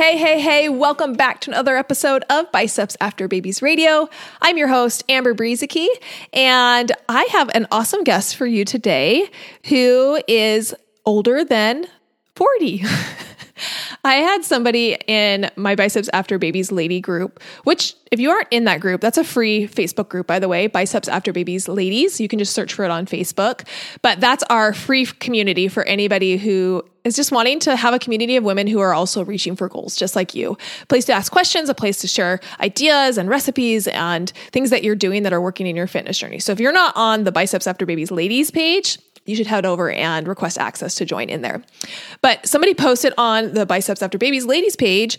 Hey, hey, hey, welcome back to another episode of Biceps After Babies Radio. I'm your host, Amber Brueseke, and I have an awesome guest for you today who is older than 40. I had somebody in my Biceps After Babies Lady group, which, if you aren't in that group, that's a free Facebook group, by the way, Biceps After Babies Ladies. You can just search for it on Facebook. But that's our free community for anybody who is just wanting to have a community of women who are also reaching for goals, just like you. A place to ask questions, a place to share ideas and recipes and things that you're doing that are working in your fitness journey. So if you're not on the Biceps After Babies Ladies page, you should head over and request access to join in there. But somebody posted on the Biceps After Babies ladies page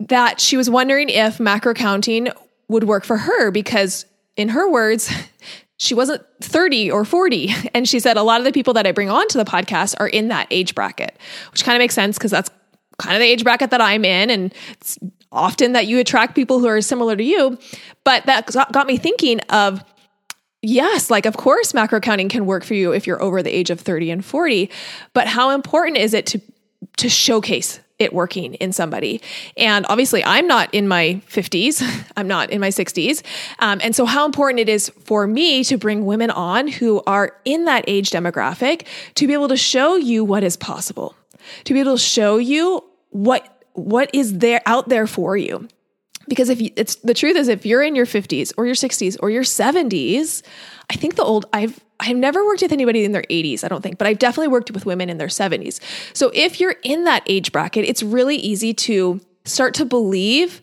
that she was wondering if macro counting would work for her because, in her words, she wasn't 30 or 40. And she said, a lot of the people that I bring on to the podcast are in that age bracket, which kind of makes sense because that's kind of the age bracket that I'm in. And it's often that you attract people who are similar to you. But that got me thinking of Yes, like of course macro counting can work for you if you're over the age of 30 and 40, but how important is it to to showcase it working in somebody. And obviously, I'm not in my 50s, I'm not in my 60s. Um, and so, how important it is for me to bring women on who are in that age demographic to be able to show you what is possible, to be able to show you what what is there out there for you because if you, it's the truth is if you're in your 50s or your 60s or your 70s i think the old i've i've never worked with anybody in their 80s i don't think but i've definitely worked with women in their 70s so if you're in that age bracket it's really easy to start to believe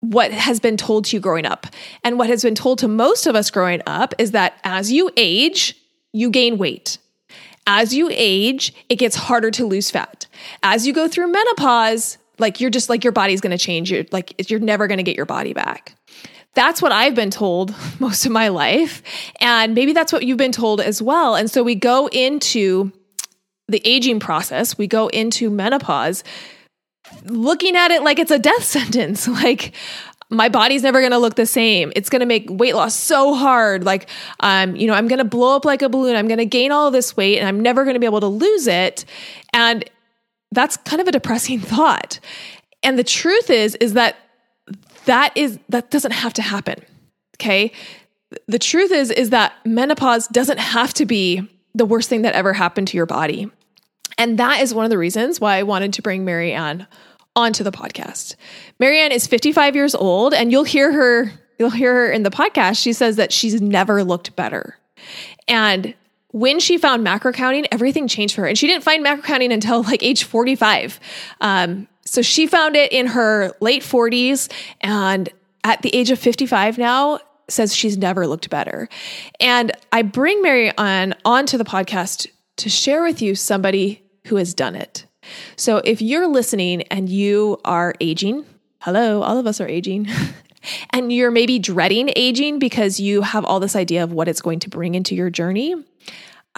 what has been told to you growing up. And what has been told to most of us growing up is that as you age you gain weight. As you age it gets harder to lose fat. As you go through menopause like you're just like your body's going to change. You're like you're never going to get your body back. That's what I've been told most of my life. And maybe that's what you've been told as well. And so we go into the aging process, we go into menopause looking at it like it's a death sentence. Like, my body's never going to look the same. It's going to make weight loss so hard. Like, um, you know, I'm going to blow up like a balloon. I'm going to gain all this weight and I'm never going to be able to lose it. And that's kind of a depressing thought. And the truth is is that that is that doesn't have to happen. Okay? The truth is is that menopause doesn't have to be the worst thing that ever happened to your body. And that is one of the reasons why I wanted to bring Marianne onto the podcast. Marianne is 55 years old and you'll hear her you'll hear her in the podcast. She says that she's never looked better. And when she found macro counting, everything changed for her. And she didn't find macro counting until like age 45. Um, so she found it in her late 40s and at the age of 55 now says she's never looked better. And I bring Mary on onto the podcast to share with you somebody who has done it. So if you're listening and you are aging, hello, all of us are aging. and you're maybe dreading aging because you have all this idea of what it's going to bring into your journey,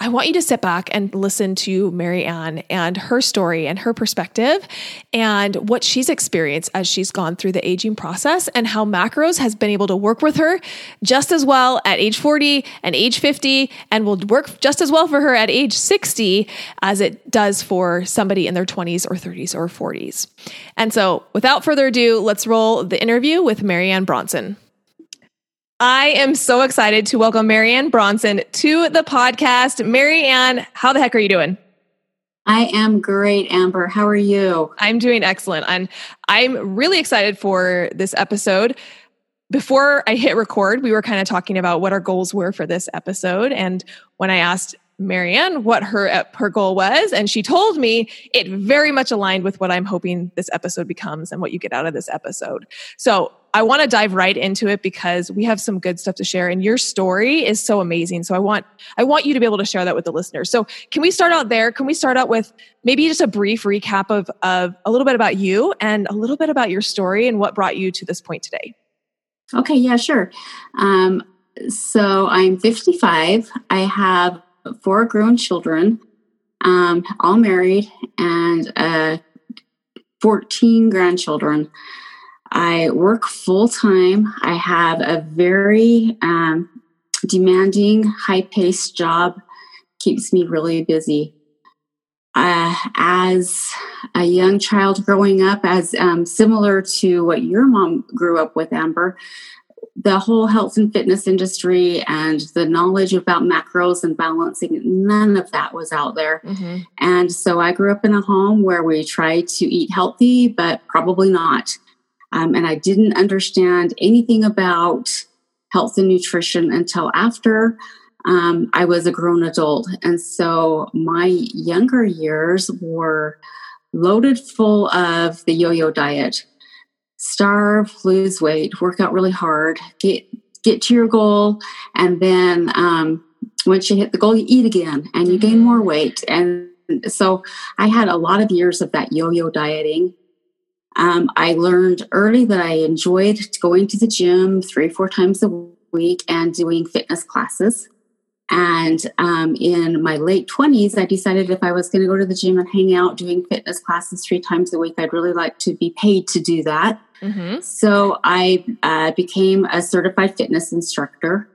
I want you to sit back and listen to Mary Marianne and her story and her perspective and what she's experienced as she's gone through the aging process and how macros has been able to work with her just as well at age 40 and age 50 and will work just as well for her at age 60 as it does for somebody in their 20s or 30s or 40s. And so without further ado, let's roll the interview with Marianne Bronson. I am so excited to welcome Marianne Bronson to the podcast. Marianne, how the heck are you doing? I am great, Amber. How are you? I'm doing excellent. And I'm really excited for this episode. Before I hit record, we were kind of talking about what our goals were for this episode. And when I asked Marianne what her uh, her goal was, and she told me it very much aligned with what I'm hoping this episode becomes and what you get out of this episode. So I want to dive right into it because we have some good stuff to share, and your story is so amazing. So I want I want you to be able to share that with the listeners. So can we start out there? Can we start out with maybe just a brief recap of of a little bit about you and a little bit about your story and what brought you to this point today? Okay, yeah, sure. Um, so I'm 55. I have four grown children, um, all married, and uh, 14 grandchildren. I work full time. I have a very um, demanding, high paced job, keeps me really busy. Uh, as a young child growing up, as um, similar to what your mom grew up with, Amber, the whole health and fitness industry and the knowledge about macros and balancing, none of that was out there. Mm-hmm. And so I grew up in a home where we tried to eat healthy, but probably not. Um, and I didn't understand anything about health and nutrition until after um, I was a grown adult. And so my younger years were loaded full of the yo yo diet starve, lose weight, work out really hard, get get to your goal, and then um, once you hit the goal, you eat again and you gain more mm-hmm. weight. And so I had a lot of years of that yo-yo dieting. Um, I learned early that I enjoyed going to the gym three, or four times a week and doing fitness classes. And um, in my late 20s, I decided if I was going to go to the gym and hang out doing fitness classes three times a week, I'd really like to be paid to do that. Mm-hmm. So I uh, became a certified fitness instructor.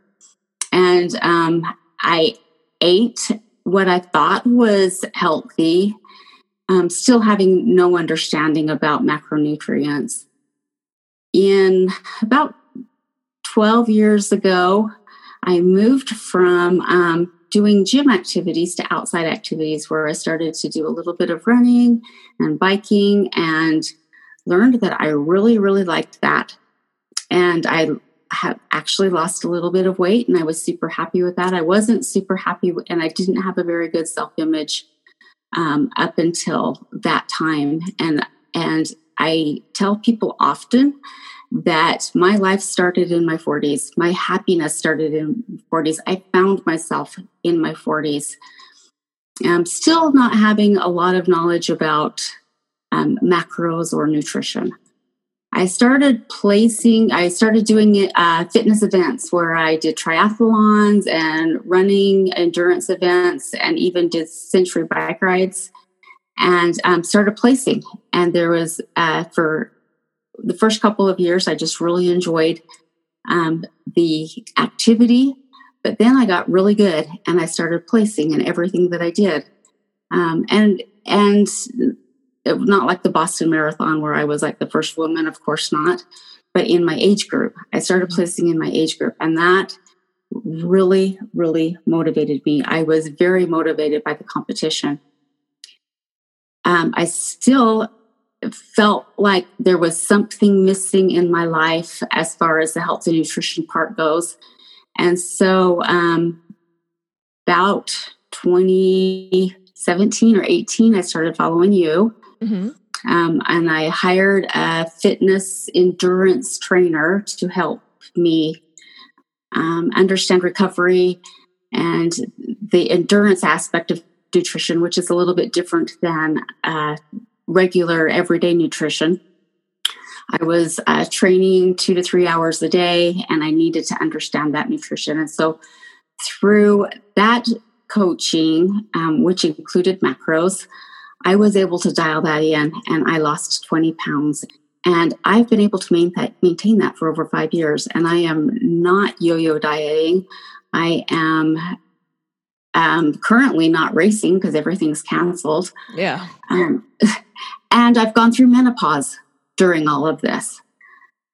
And um, I ate what I thought was healthy, um, still having no understanding about macronutrients. In about 12 years ago, I moved from um, doing gym activities to outside activities where I started to do a little bit of running and biking and learned that I really, really liked that. And I have actually lost a little bit of weight and I was super happy with that. I wasn't super happy and I didn't have a very good self image um, up until that time. And, and I tell people often that my life started in my 40s. My happiness started in 40s. I found myself in my 40s. I'm still not having a lot of knowledge about um, macros or nutrition. I started placing, I started doing uh, fitness events where I did triathlons and running endurance events and even did century bike rides and um, started placing. And there was, uh, for the first couple of years, I just really enjoyed um, the activity. But then I got really good and I started placing in everything that I did. Um, and and it, not like the Boston Marathon where I was like the first woman, of course not, but in my age group. I started mm-hmm. placing in my age group, and that really, really motivated me. I was very motivated by the competition. Um, I still felt like there was something missing in my life as far as the health and nutrition part goes. And so, um, about 2017 or 18, I started following you. Mm-hmm. Um, and I hired a fitness endurance trainer to help me um, understand recovery and the endurance aspect of nutrition, which is a little bit different than uh, regular everyday nutrition. I was uh, training two to three hours a day, and I needed to understand that nutrition. And so, through that coaching, um, which included macros, I was able to dial that in and I lost 20 pounds. And I've been able to maintain that for over five years. And I am not yo yo dieting. I am um, currently not racing because everything's canceled. Yeah. Um, and I've gone through menopause during all of this.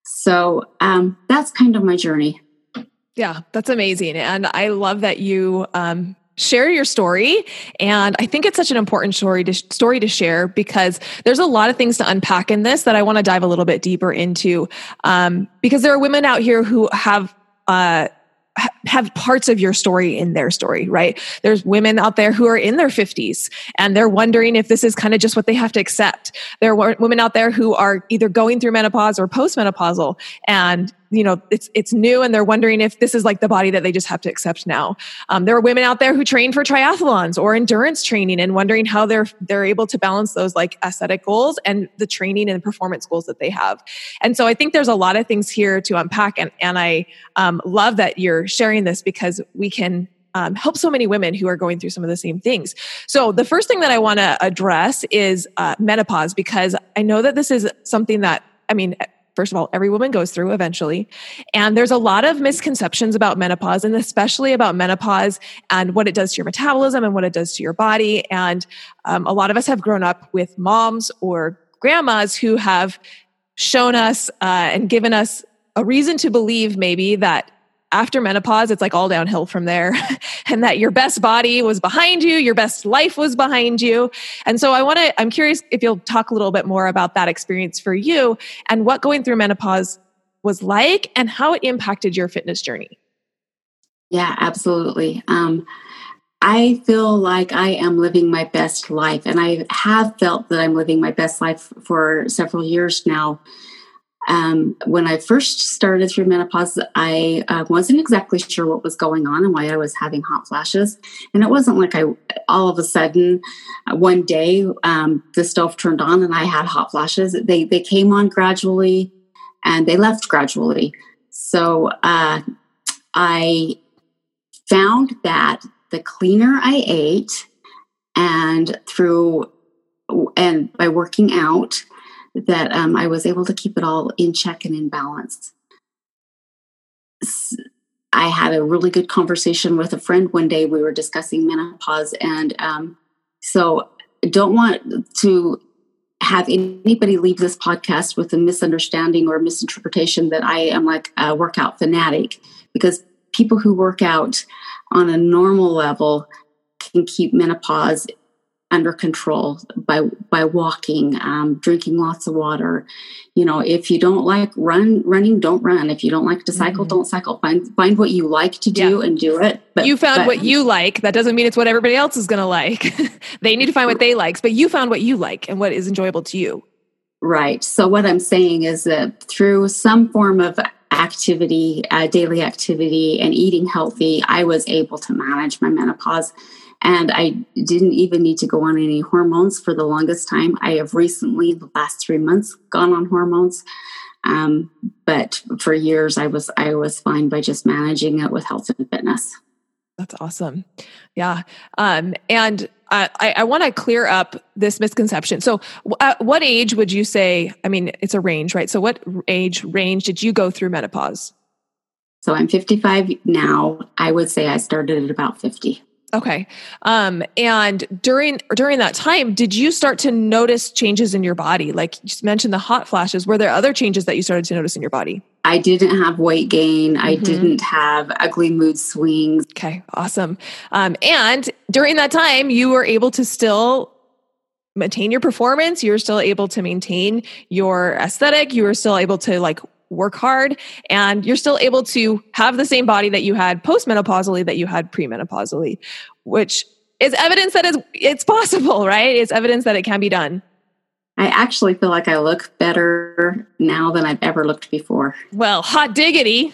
So um, that's kind of my journey. Yeah, that's amazing. And I love that you um, share your story and i think it's such an important story to story to share because there's a lot of things to unpack in this that i want to dive a little bit deeper into um, because there are women out here who have uh, have parts of your story in their story, right? There's women out there who are in their 50s and they're wondering if this is kind of just what they have to accept. There are women out there who are either going through menopause or postmenopausal and you know it's it's new and they're wondering if this is like the body that they just have to accept now um, there are women out there who train for triathlons or endurance training and wondering how they're they're able to balance those like aesthetic goals and the training and performance goals that they have and so i think there's a lot of things here to unpack and and i um, love that you're sharing this because we can um, help so many women who are going through some of the same things. So, the first thing that I want to address is uh, menopause because I know that this is something that, I mean, first of all, every woman goes through eventually. And there's a lot of misconceptions about menopause and especially about menopause and what it does to your metabolism and what it does to your body. And um, a lot of us have grown up with moms or grandmas who have shown us uh, and given us a reason to believe maybe that after menopause, it's like all downhill from there. and that your best body was behind you, your best life was behind you. And so I want to, I'm curious if you'll talk a little bit more about that experience for you and what going through menopause was like and how it impacted your fitness journey. Yeah, absolutely. Um, I feel like I am living my best life, and I have felt that I'm living my best life for several years now. Um, when I first started through menopause, I uh, wasn't exactly sure what was going on and why I was having hot flashes. And it wasn't like I all of a sudden uh, one day um, the stove turned on and I had hot flashes. They they came on gradually and they left gradually. So uh, I found that the cleaner I ate and through and by working out that um, I was able to keep it all in check and in balance. I had a really good conversation with a friend one day. We were discussing menopause, and um, so don't want to have anybody leave this podcast with a misunderstanding or misinterpretation that I am like a workout fanatic because people who work out on a normal level can keep menopause under control by by walking um, drinking lots of water. You know if you don't like run running don't run. If you don't like to cycle mm-hmm. don't cycle. Find find what you like to do yeah. and do it but you found but, what you like. That doesn't mean it's what everybody else is going to like. They need to find what they like but you found what you like and what is enjoyable to you. Right. So what i'm saying is that through some form of activity uh, daily activity and eating healthy i was able to manage my menopause and I didn't even need to go on any hormones for the longest time. I have recently, the last three months, gone on hormones. Um, but for years, I was I was fine by just managing it with health and fitness. That's awesome. Yeah. Um, and I, I want to clear up this misconception. So, at what age would you say? I mean, it's a range, right? So, what age range did you go through menopause? So, I'm 55 now. I would say I started at about 50. Okay. Um, and during during that time, did you start to notice changes in your body? Like you mentioned the hot flashes. Were there other changes that you started to notice in your body? I didn't have weight gain. Mm-hmm. I didn't have ugly mood swings. Okay, awesome. Um, and during that time, you were able to still maintain your performance. You were still able to maintain your aesthetic. You were still able to like work hard and you're still able to have the same body that you had postmenopausally that you had premenopausally, which is evidence that it's, it's possible, right? It's evidence that it can be done. I actually feel like I look better now than I've ever looked before. Well, hot diggity!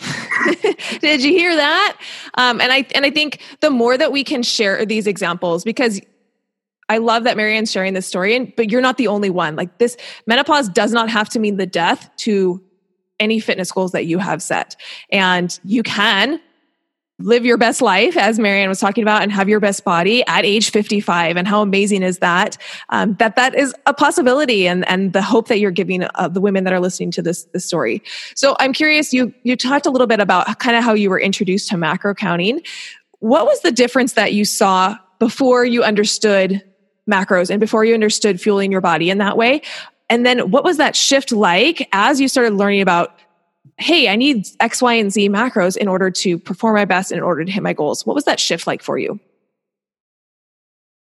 Did you hear that? Um, and I and I think the more that we can share these examples, because I love that Marianne's sharing this story, and but you're not the only one. Like this, menopause does not have to mean the death to any fitness goals that you have set. And you can live your best life, as Marianne was talking about, and have your best body at age 55. And how amazing is that? Um, that that is a possibility, and and the hope that you're giving uh, the women that are listening to this this story. So I'm curious. You you talked a little bit about kind of how you were introduced to macro counting. What was the difference that you saw before you understood macros and before you understood fueling your body in that way and then what was that shift like as you started learning about, hey, I need X, Y, and Z macros in order to perform my best in order to hit my goals? What was that shift like for you?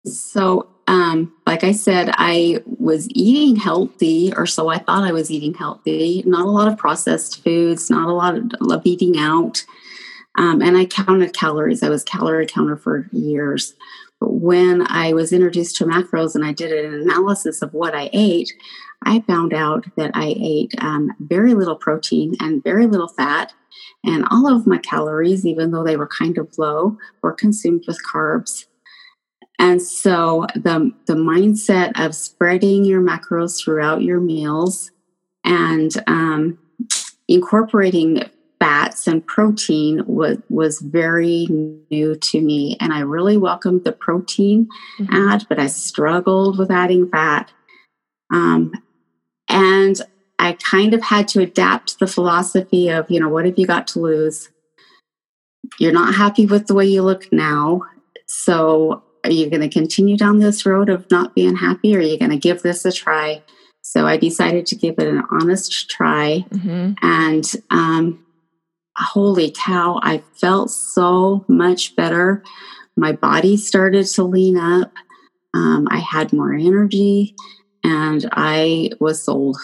So, um, like I said, I was eating healthy, or so I thought I was eating healthy. Not a lot of processed foods, not a lot of, of eating out. Um, and I counted calories. I was calorie counter for years. But when I was introduced to macros and I did an analysis of what I ate, I found out that I ate um, very little protein and very little fat. And all of my calories, even though they were kind of low, were consumed with carbs. And so the, the mindset of spreading your macros throughout your meals and um, incorporating fats and protein was, was very new to me. And I really welcomed the protein mm-hmm. add, but I struggled with adding fat. Um, and I kind of had to adapt the philosophy of, you know, what have you got to lose? You're not happy with the way you look now. So are you going to continue down this road of not being happy or are you going to give this a try? So I decided to give it an honest try. Mm-hmm. And um, holy cow, I felt so much better. My body started to lean up. Um, I had more energy and I was sold.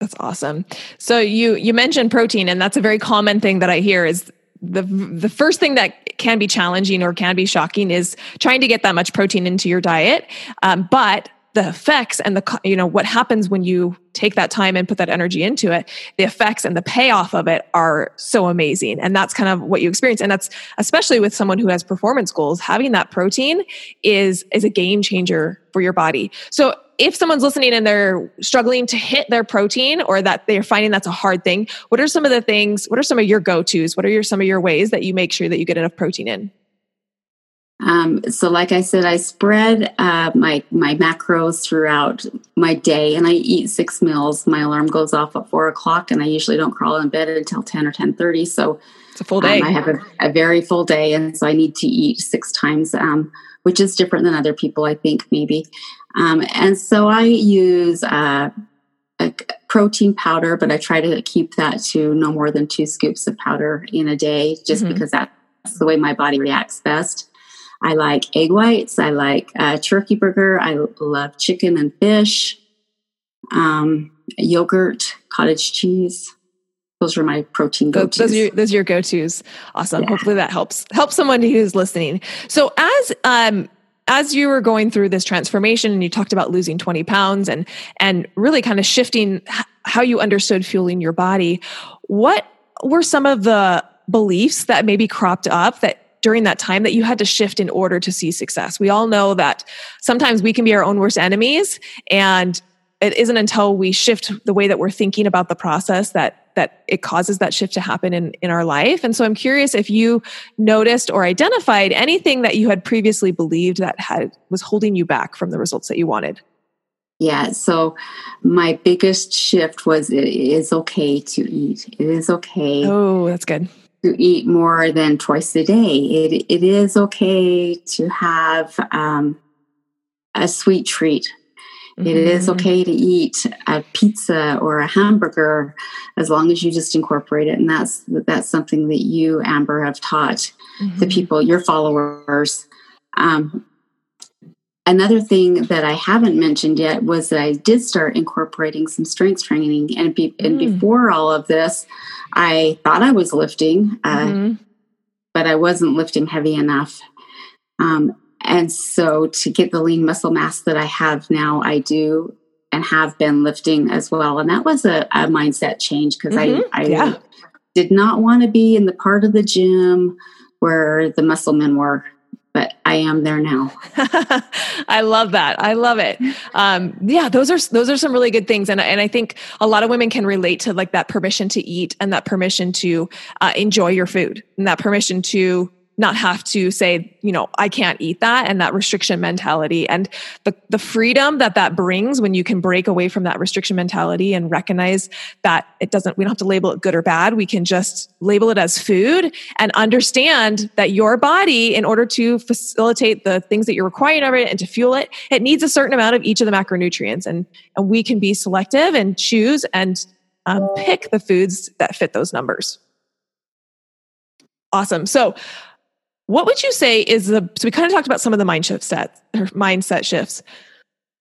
That's awesome. So you you mentioned protein and that's a very common thing that I hear is the the first thing that can be challenging or can be shocking is trying to get that much protein into your diet. Um, but the effects and the you know what happens when you take that time and put that energy into it the effects and the payoff of it are so amazing and that's kind of what you experience and that's especially with someone who has performance goals having that protein is is a game changer for your body so if someone's listening and they're struggling to hit their protein or that they're finding that's a hard thing what are some of the things what are some of your go-to's what are your some of your ways that you make sure that you get enough protein in um, so, like I said, I spread uh, my my macros throughout my day, and I eat six meals. My alarm goes off at four o'clock, and I usually don't crawl in bed until ten or ten thirty. So, it's a full day. Um, I have a, a, very full day, and so I need to eat six times, um, which is different than other people, I think, maybe. Um, and so I use uh, a protein powder, but I try to keep that to no more than two scoops of powder in a day, just mm-hmm. because that's the way my body reacts best. I like egg whites. I like uh, turkey burger. I love chicken and fish, um, yogurt, cottage cheese. Those are my protein go-tos. Those are your, those are your go-tos. Awesome. Yeah. Hopefully that helps help someone who's listening. So as um, as you were going through this transformation and you talked about losing 20 pounds and and really kind of shifting how you understood fueling your body what were some of the beliefs that maybe cropped up that during that time that you had to shift in order to see success. We all know that sometimes we can be our own worst enemies and it isn't until we shift the way that we're thinking about the process that that it causes that shift to happen in in our life. And so I'm curious if you noticed or identified anything that you had previously believed that had was holding you back from the results that you wanted. Yeah, so my biggest shift was it is okay to eat. It is okay. Oh, that's good to eat more than twice a day. It, it is okay to have um, a sweet treat. Mm-hmm. It is mm-hmm. okay to eat a pizza or a hamburger as long as you just incorporate it. And that's that's something that you, Amber, have taught mm-hmm. the people, your followers. Um, another thing that I haven't mentioned yet was that I did start incorporating some strength training. And, be, mm. and before all of this, I thought I was lifting, uh, mm-hmm. but I wasn't lifting heavy enough. Um, and so to get the lean muscle mass that I have now, I do and have been lifting as well. And that was a, a mindset change because mm-hmm. I, I yeah. did not want to be in the part of the gym where the muscle men were but I am there now. I love that. I love it. Um, yeah, those are those are some really good things, and and I think a lot of women can relate to like that permission to eat and that permission to uh, enjoy your food and that permission to not have to say, you know, I can't eat that and that restriction mentality and the, the freedom that that brings when you can break away from that restriction mentality and recognize that it doesn't, we don't have to label it good or bad. We can just label it as food and understand that your body, in order to facilitate the things that you're requiring of it and to fuel it, it needs a certain amount of each of the macronutrients. And, and we can be selective and choose and um, pick the foods that fit those numbers. Awesome. So, what would you say is the so we kind of talked about some of the mind shift sets or mindset shifts.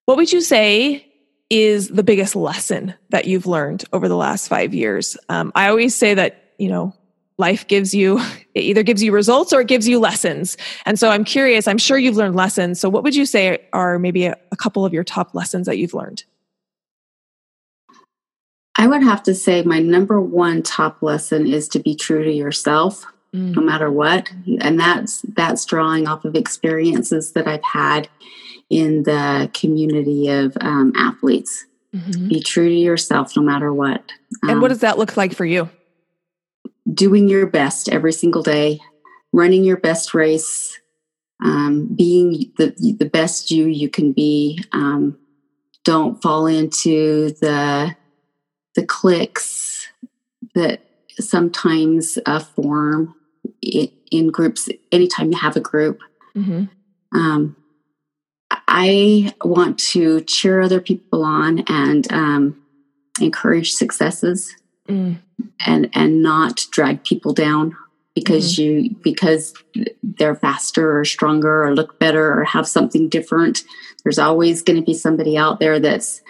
What would you say is the biggest lesson that you've learned over the last five years? Um, I always say that you know life gives you it either gives you results or it gives you lessons and so i'm curious i'm sure you've learned lessons so what would you say are maybe a, a couple of your top lessons that you've learned i would have to say my number one top lesson is to be true to yourself mm. no matter what and that's that's drawing off of experiences that i've had in the community of um, athletes mm-hmm. be true to yourself no matter what and um, what does that look like for you doing your best every single day, running your best race, um, being the the best you you can be. Um, don't fall into the the cliques that sometimes uh, form in, groups. Anytime you have a group, mm-hmm. um, I want to cheer other people on and um, encourage successes. Mm and and not drag people down because mm-hmm. you because they're faster or stronger or look better or have something different there's always going to be somebody out there that's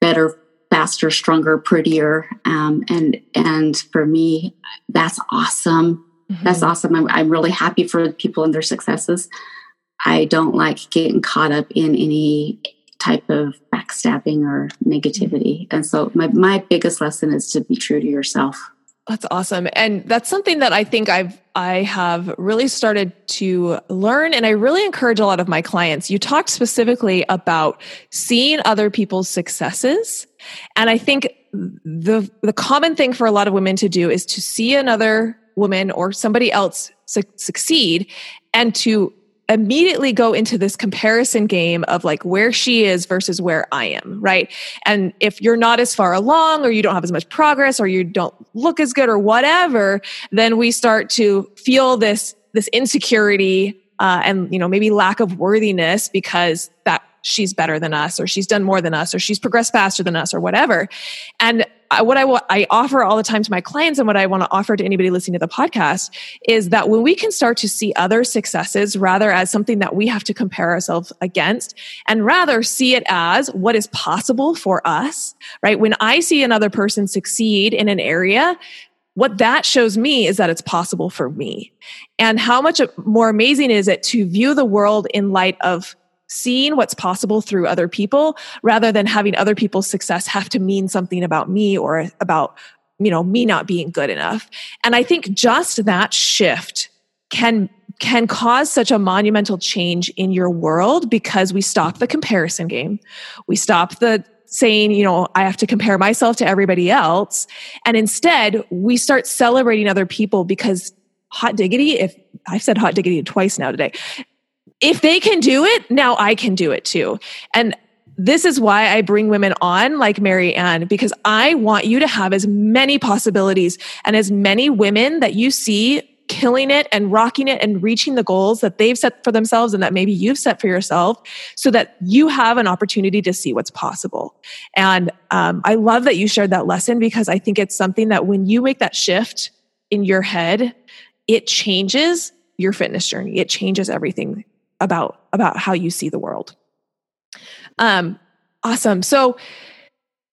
better faster stronger prettier um, and and for me that's awesome mm-hmm. that's awesome I'm, I'm really happy for people and their successes i don't like getting caught up in any type of backstabbing or negativity. And so my, my biggest lesson is to be true to yourself. That's awesome. And that's something that I think I've I have really started to learn and I really encourage a lot of my clients. You talked specifically about seeing other people's successes. And I think the the common thing for a lot of women to do is to see another woman or somebody else su- succeed and to immediately go into this comparison game of like where she is versus where I am, right? And if you're not as far along or you don't have as much progress or you don't look as good or whatever, then we start to feel this this insecurity uh, and you know maybe lack of worthiness because that she's better than us or she's done more than us or she's progressed faster than us or whatever. And what I, I offer all the time to my clients and what I want to offer to anybody listening to the podcast is that when we can start to see other successes rather as something that we have to compare ourselves against and rather see it as what is possible for us, right? When I see another person succeed in an area, what that shows me is that it's possible for me. And how much more amazing is it to view the world in light of seeing what's possible through other people rather than having other people's success have to mean something about me or about you know me not being good enough. And i think just that shift can can cause such a monumental change in your world because we stop the comparison game. We stop the saying, you know, I have to compare myself to everybody else. And instead, we start celebrating other people because hot diggity, if I've said hot diggity twice now today, if they can do it, now I can do it too. And this is why I bring women on like Marianne, because I want you to have as many possibilities and as many women that you see killing it and rocking it and reaching the goals that they've set for themselves and that maybe you've set for yourself so that you have an opportunity to see what's possible. And um, I love that you shared that lesson because I think it's something that when you make that shift in your head, it changes your fitness journey. It changes everything about about how you see the world. Um, awesome. So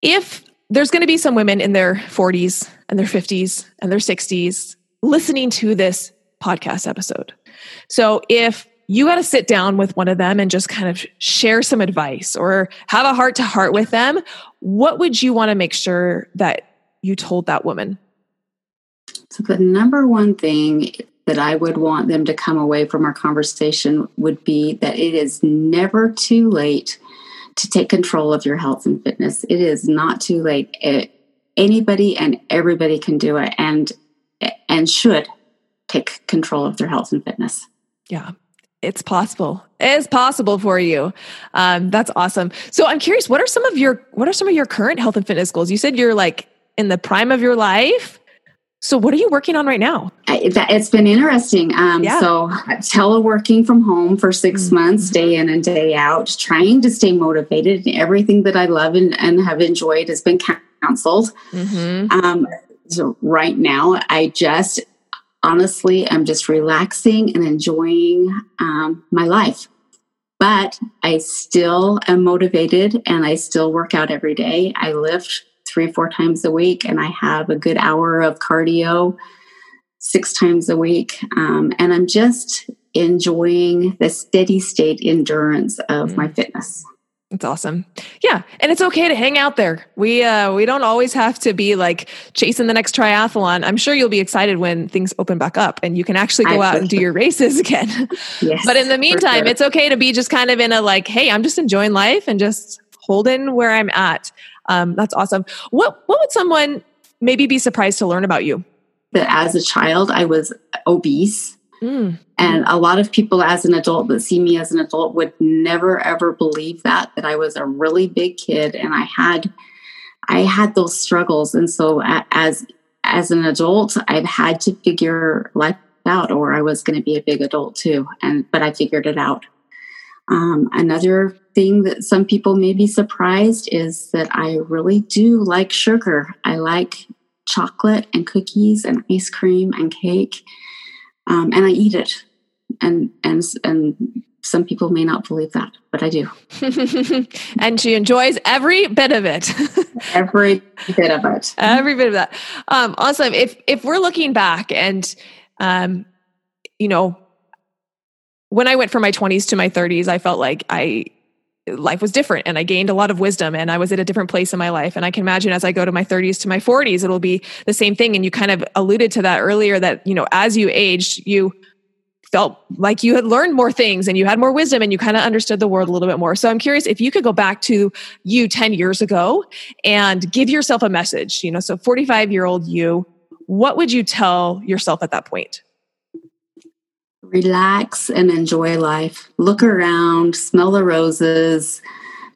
if there's going to be some women in their 40s and their 50s and their 60s listening to this podcast episode. So if you got to sit down with one of them and just kind of share some advice or have a heart to heart with them, what would you want to make sure that you told that woman? So, the number one thing that I would want them to come away from our conversation would be that it is never too late to take control of your health and fitness. It is not too late. It, anybody and everybody can do it and and should take control of their health and fitness. Yeah. It's possible. It's possible for you. Um, that's awesome. So I'm curious, what are some of your what are some of your current health and fitness goals? You said you're like in the prime of your life. So, what are you working on right now? It's been interesting. Um, yeah. So, teleworking from home for 6 mm-hmm. months, day in and day out, trying to stay motivated. Everything that I love and, and have enjoyed has been canceled. Mm-hmm. Um, so, right now, I just honestly am just relaxing and enjoying um, my life. But I still am motivated and I still work out every day. I lift three, or four times a week, and I have a good hour of cardio six times a week. Um, and I'm just enjoying the steady state endurance of mm. my fitness. It's awesome. Yeah, and it's okay to hang out there. We uh we don't always have to be like chasing the next triathlon. I'm sure you'll be excited when things open back up and you can actually go I out and do your races again. Yes, but in the meantime, sure. it's okay to be just kind of in a like, hey, I'm just enjoying life and just holding where I'm at. Um, that's awesome. What what would someone maybe be surprised to learn about you? That as a child I was obese Mm. And a lot of people, as an adult, that see me as an adult, would never ever believe that that I was a really big kid, and I had, I had those struggles. And so, as as an adult, I've had to figure life out, or I was going to be a big adult too. And but I figured it out. Um, another thing that some people may be surprised is that I really do like sugar. I like chocolate and cookies and ice cream and cake um, and I eat it. And and and some people may not believe that, but I do. and she enjoys every bit of it. every bit of it. Every bit of that. Um, awesome. If if we're looking back and um, you know, when I went from my 20s to my 30s, I felt like I life was different and I gained a lot of wisdom and I was at a different place in my life. And I can imagine as I go to my 30s to my 40s, it'll be the same thing. And you kind of alluded to that earlier that, you know, as you aged, you felt like you had learned more things and you had more wisdom and you kind of understood the world a little bit more. So I'm curious if you could go back to you 10 years ago and give yourself a message, you know, so 45 year old you, what would you tell yourself at that point? Relax and enjoy life. Look around, smell the roses.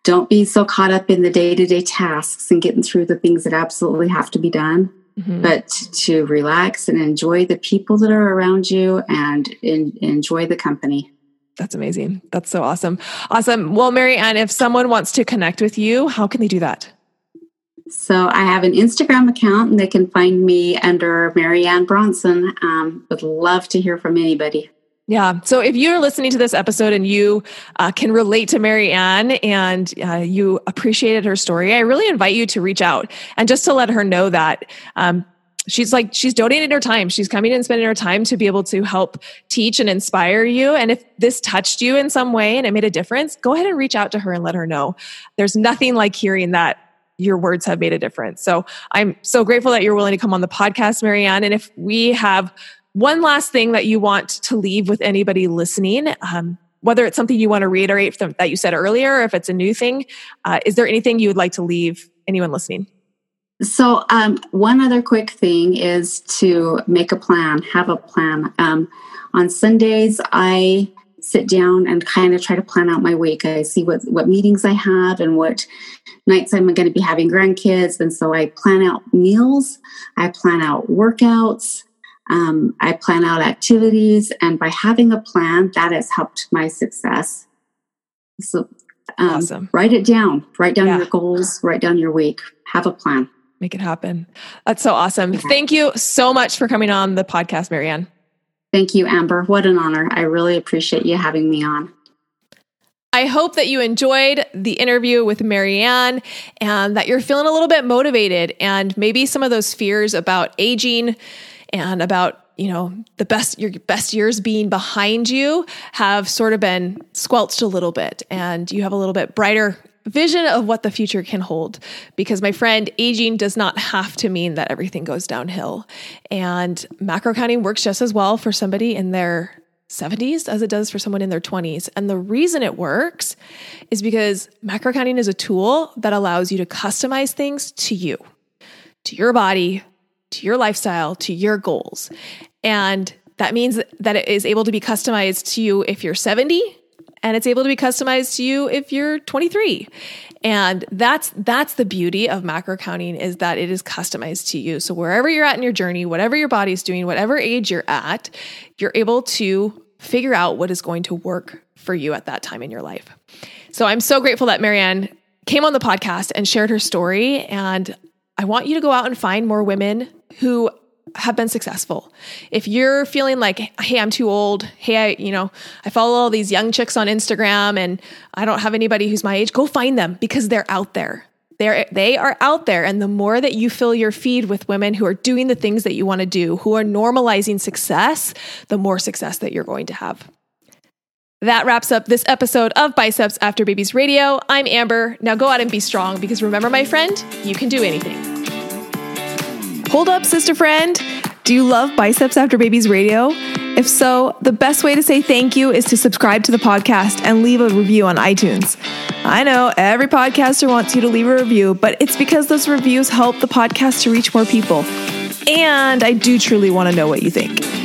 Don't be so caught up in the day to day tasks and getting through the things that absolutely have to be done, mm-hmm. but to relax and enjoy the people that are around you and in, enjoy the company. That's amazing. That's so awesome. Awesome. Well, Marianne, if someone wants to connect with you, how can they do that? So I have an Instagram account and they can find me under Marianne Bronson. Um, would love to hear from anybody. Yeah. So if you're listening to this episode and you uh, can relate to Marianne and uh, you appreciated her story, I really invite you to reach out and just to let her know that. Um, she's like she's donating her time she's coming and spending her time to be able to help teach and inspire you and if this touched you in some way and it made a difference go ahead and reach out to her and let her know there's nothing like hearing that your words have made a difference so i'm so grateful that you're willing to come on the podcast marianne and if we have one last thing that you want to leave with anybody listening, um, whether it's something you want to reiterate from, that you said earlier, or if it's a new thing, uh, is there anything you would like to leave anyone listening? So, um, one other quick thing is to make a plan, have a plan. Um, on Sundays, I sit down and kind of try to plan out my week. I see what, what meetings I have and what nights I'm going to be having grandkids. And so I plan out meals, I plan out workouts, um, I plan out activities, and by having a plan, that has helped my success. So, um, awesome. write it down. Write down yeah. your goals. Write down your week. Have a plan. Make it happen. That's so awesome. Yeah. Thank you so much for coming on the podcast, Marianne. Thank you, Amber. What an honor. I really appreciate you having me on. I hope that you enjoyed the interview with Marianne and that you're feeling a little bit motivated and maybe some of those fears about aging and about you know the best your best years being behind you have sort of been squelched a little bit. And you have a little bit brighter vision of what the future can hold because my friend aging does not have to mean that everything goes downhill. And macro counting works just as well for somebody in their 70s as it does for someone in their 20s and the reason it works is because macro counting is a tool that allows you to customize things to you to your body to your lifestyle, to your goals. And that means that it is able to be customized to you if you're 70 and it's able to be customized to you if you're 23. And that's that's the beauty of macro counting is that it is customized to you. So wherever you're at in your journey, whatever your body's doing, whatever age you're at, you're able to figure out what is going to work for you at that time in your life. So I'm so grateful that Marianne came on the podcast and shared her story and I want you to go out and find more women who have been successful. If you're feeling like, hey, I'm too old, hey, I, you know, I follow all these young chicks on Instagram and I don't have anybody who's my age, go find them because they're out there. They're, they are out there. And the more that you fill your feed with women who are doing the things that you want to do, who are normalizing success, the more success that you're going to have. That wraps up this episode of Biceps After Babies Radio. I'm Amber. Now go out and be strong because remember, my friend, you can do anything. Hold up, sister friend. Do you love Biceps After Babies Radio? If so, the best way to say thank you is to subscribe to the podcast and leave a review on iTunes. I know every podcaster wants you to leave a review, but it's because those reviews help the podcast to reach more people. And I do truly want to know what you think.